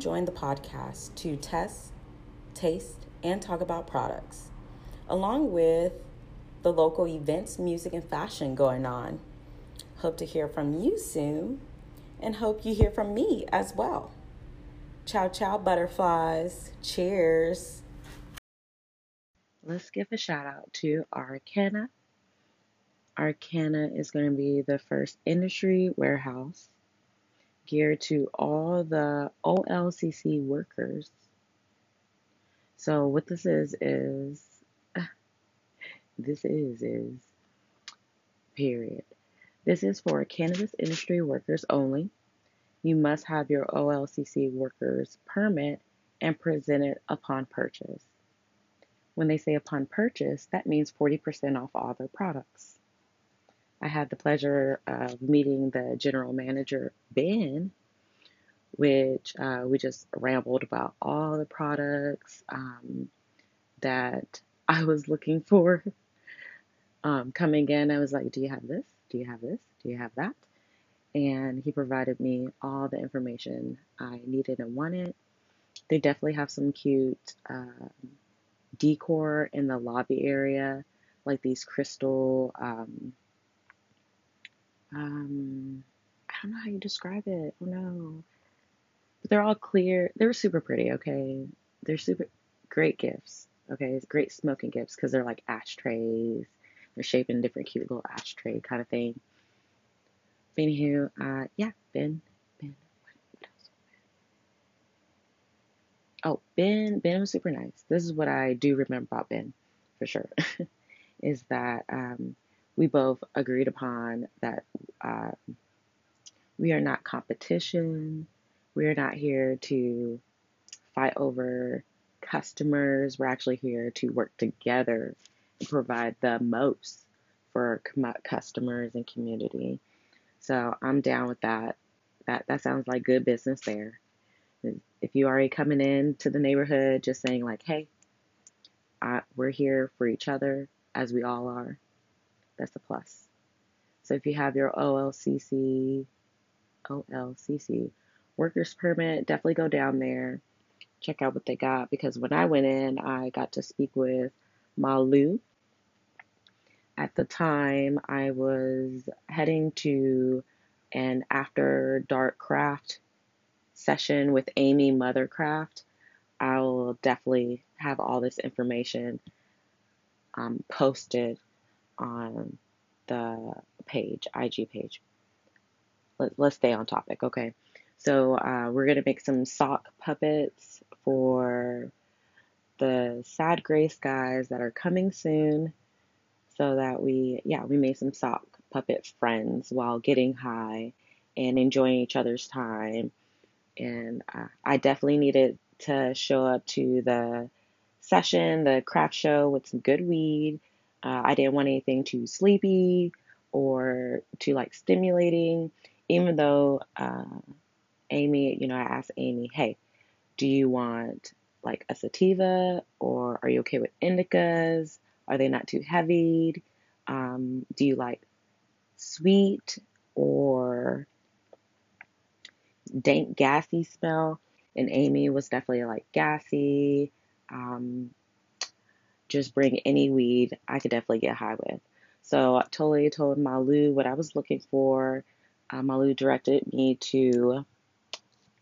join the podcast to test, taste, and talk about products, along with the local events, music, and fashion going on. Hope to hear from you soon and hope you hear from me as well. Ciao, ciao, butterflies. Cheers. Let's give a shout out to Arcanna. Arcanna is going to be the first industry warehouse geared to all the OLCC workers. So, what this is, is this is, is period. This is for cannabis industry workers only. You must have your OLCC workers permit and present it upon purchase. When they say upon purchase, that means 40% off all their products. I had the pleasure of meeting the general manager, Ben, which uh, we just rambled about all the products um, that I was looking for. Um, coming in, I was like, Do you have this? Do you have this? Do you have that? And he provided me all the information I needed and wanted. They definitely have some cute um, decor in the lobby area, like these crystal. Um, um, I don't know how you describe it. Oh no. But they're all clear. They're super pretty, okay? They're super great gifts, okay? It's great smoking gifts because they're like ashtrays they're shaped in different cute little ashtray kind of thing. Anywho, uh, yeah, Ben, Ben? Oh, Ben, Ben was super nice. This is what I do remember about Ben, for sure, is that um, we both agreed upon that we are not competition. We are not here to fight over customers. We're actually here to work together and provide the most for customers and community. So I'm down with that. That that sounds like good business there. If you already coming in to the neighborhood, just saying like, "Hey, I, we're here for each other as we all are," that's a plus. So if you have your OLCC, OLCC workers permit, definitely go down there, check out what they got. Because when I went in, I got to speak with Malu, at the time, I was heading to an after dark craft session with Amy Mothercraft. I will definitely have all this information um, posted on the page, IG page. Let, us stay on topic, okay? So, uh, we're to make some sock puppets for the Sad Grace guys that are coming soon so that we, yeah, we made some sock puppet friends while getting high and enjoying each other's time. And uh, I definitely needed to show up to the session, the craft show with some good weed. Uh, I didn't want anything too sleepy or too like stimulating, even though uh, Amy, you know, I asked Amy, hey, do you want like a sativa or are you okay with indicas? Are they not too heavy? Um, do you like sweet or dank, gassy smell? And Amy was definitely like gassy. Um, just bring any weed I could definitely get high with. So I totally told Malu what I was looking for. Uh, Malu directed me to,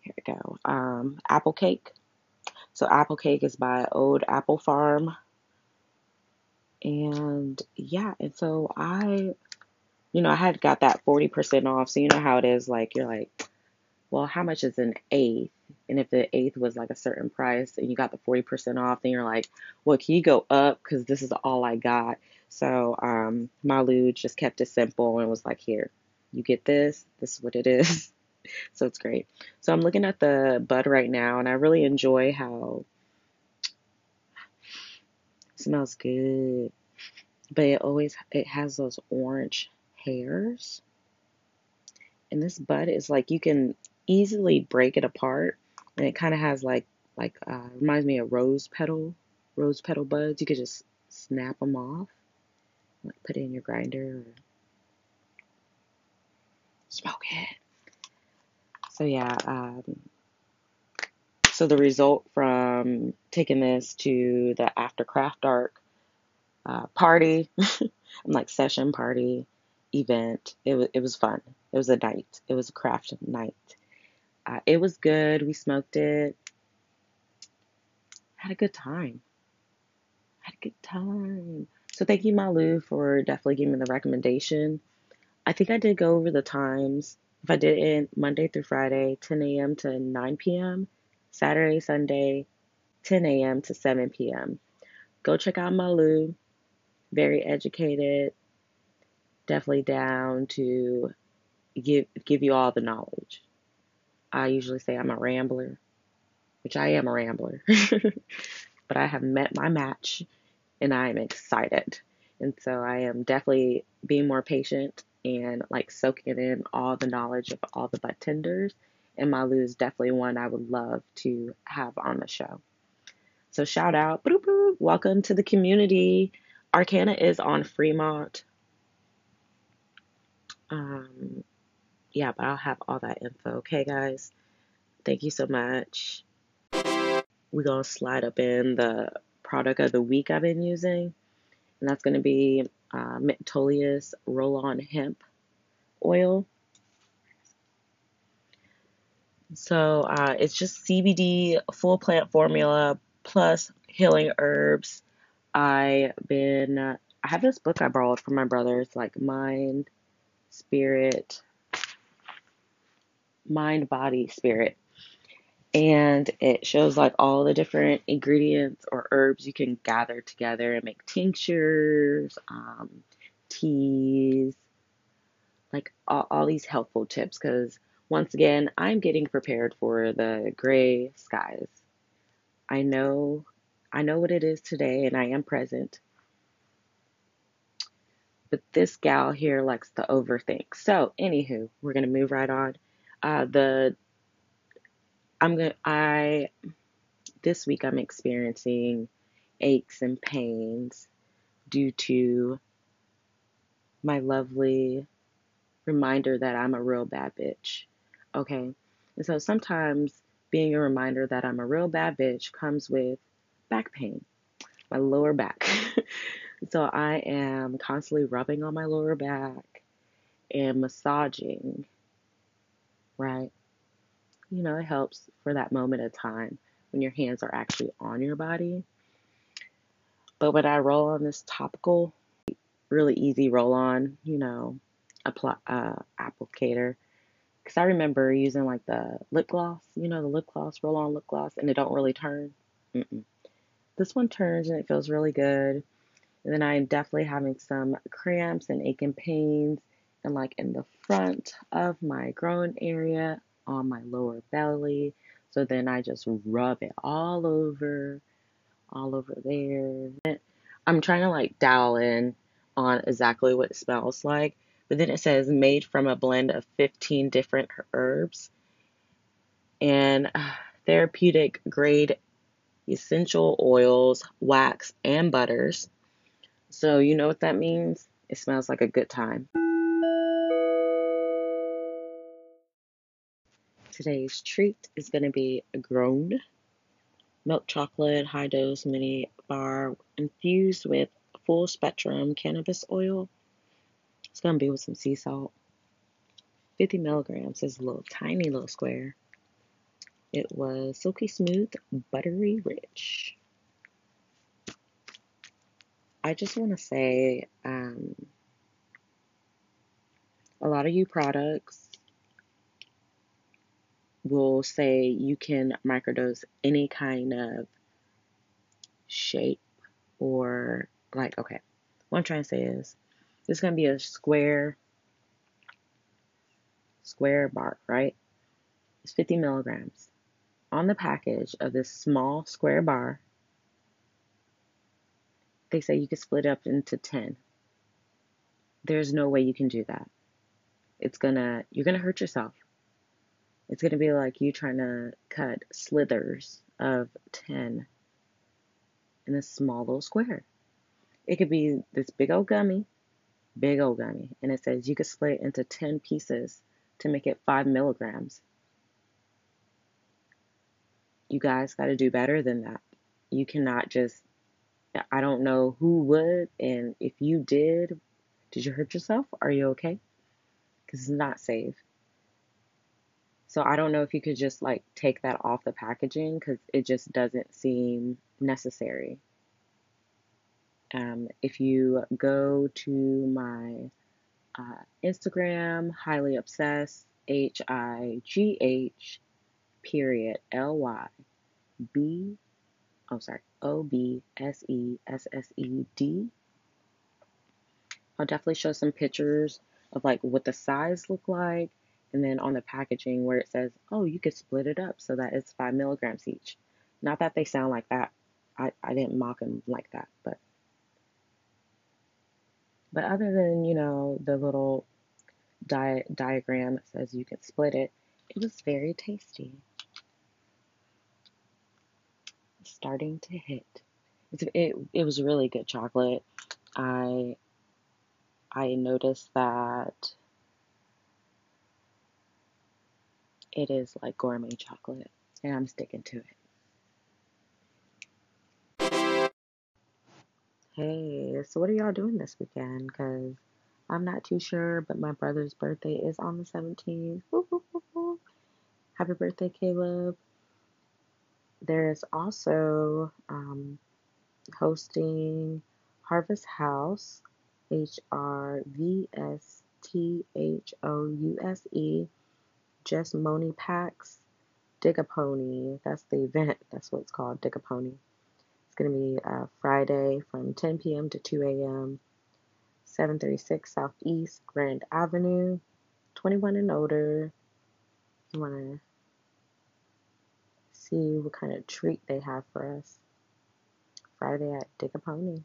here we go, um, Apple Cake. So Apple Cake is by Old Apple Farm. And yeah, and so I, you know, I had got that 40% off. So you know how it is like, you're like, well, how much is an eighth? And if the eighth was like a certain price and you got the 40% off, then you're like, well, can you go up? Because this is all I got. So um, Malu just kept it simple and was like, here, you get this. This is what it is. so it's great. So I'm looking at the bud right now and I really enjoy how smells good. But it always it has those orange hairs. And this bud is like you can easily break it apart and it kind of has like like uh, reminds me of rose petal rose petal buds you could just snap them off like put it in your grinder or smoke it so yeah um, so the result from taking this to the after craft dark uh, party, like session party event, it was it was fun. It was a night. It was a craft night. Uh, it was good. We smoked it. Had a good time. Had a good time. So thank you, Malu, for definitely giving me the recommendation. I think I did go over the times. If I didn't, Monday through Friday, 10 a.m. to 9 p.m., Saturday, Sunday, 10 a.m. to 7 p.m. Go check out Malu. Very educated. Definitely down to give give you all the knowledge. I usually say I'm a rambler, which I am a rambler. but I have met my match and I am excited. And so I am definitely being more patient and like soaking in all the knowledge of all the budtenders. And Malu is definitely one I would love to have on the show. So shout out, boop, boop, welcome to the community. Arcanna is on Fremont. Um, yeah, but I'll have all that info. Okay, guys. Thank you so much. We're gonna slide up in the product of the week I've been using, and that's gonna be uh, Metolius Roll-On Hemp Oil. So uh, it's just CBD, full plant formula plus healing herbs. I've been uh, I have this book I borrowed from my brother. It's like Mind, Spirit, Mind, Body, Spirit. And it shows like all the different ingredients or herbs you can gather together and make tinctures, um, teas, like all, all these helpful tips. Because once again, I'm getting prepared for the gray skies. I know, I know what it is today, and I am present. But this gal here likes to overthink. So, anywho, we're gonna move right on. Uh, the I'm gonna I this week I'm experiencing aches and pains due to my lovely reminder that I'm a real bad bitch. Okay? And so sometimes being a reminder that I'm a real bad bitch comes with back pain, my lower back. so I am constantly rubbing on my lower back and massaging, right? You know, it helps for that moment of time when your hands are actually on your body. But when I roll on this topical, really easy roll on, you know, apply uh, applicator. Because I remember using like the lip gloss, you know, the lip gloss, roll on lip gloss, and it don't really turn. Mm-mm. This one turns and it feels really good. And then I'm definitely having some cramps and aching pains and like in the front of my groin area on my lower belly. So then I just rub it all over, all over there. I'm trying to like dial in on exactly what it smells like. But then it says made from a blend of 15 different herbs and uh, therapeutic grade essential oils, wax, and butters. So, you know what that means? It smells like a good time. Today's treat is going to be a Grön milk chocolate high dose mini bar infused with full spectrum cannabis oil. It's going to be with some sea salt. 50 milligrams is a little tiny little square. It was silky smooth, buttery rich. I just want to say um, a lot of you products will say you can microdose any kind of shape or like okay what i'm trying to say is this is going to be a square square bar right? It's 50 milligrams. On the package of this small square bar they say you can split it up into 10 there's no way you can do that. It's gonna you're gonna hurt yourself it's going to be like you trying to cut slithers of 10 in a small little square. It could be this big old gummy, big old gummy, and it says you could split it into 10 pieces to make it 5 milligrams. you guys got to do better than that. You cannot just, I don't know who would, and if you did, did you hurt yourself? Are you okay? Because it's not safe. So I don't know if you could just like take that off the packaging because it just doesn't seem necessary. Um, if you go to my uh, Instagram, highly obsessed, H I G H period L Y B, oh sorry, O B S E S S E D. I'll definitely show some pictures of like what the size look like, and then on the packaging where it says, oh, you could split it up so that it's five milligrams each. Not that they sound like that. I, I didn't mock them like that, but but other than, you know, the little di- diagram that says you can split it, it was very tasty. starting to hit. It's, it, it was really good chocolate. I I noticed that it is like gourmet chocolate, and I'm sticking to it. Hey, so what are y'all doing this weekend? Because I'm not too sure, but my brother's birthday is on the 17th. Happy birthday, Caleb. There's also um, hosting Harvest House, H R V S T H O U S E, Just Moni Packs, Dig a Pony. That's the event. That's what it's called, Dig a Pony. It's going to be uh, Friday from 10 p.m. to 2 a.m. 736 Southeast Grand Avenue, 21 and older. You want to see what kind of treat they have for us. Friday at Dig a Pony.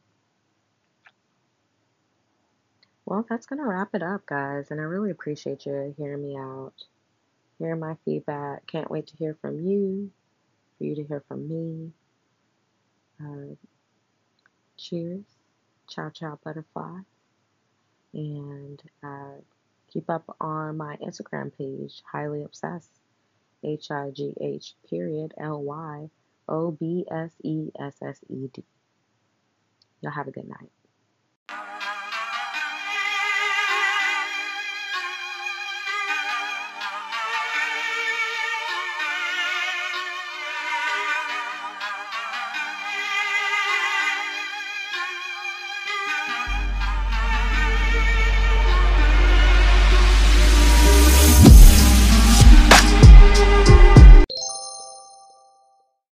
Well, that's going to wrap it up, guys. And I really appreciate you hearing me out, hearing my feedback. Can't wait to hear from you, for you to hear from me. Uh, cheers. Ciao, ciao, butterfly. And uh, keep up on my Instagram page, Highly Obsessed. H I G H period L Y O B S E S S E D. Y'all have a good night.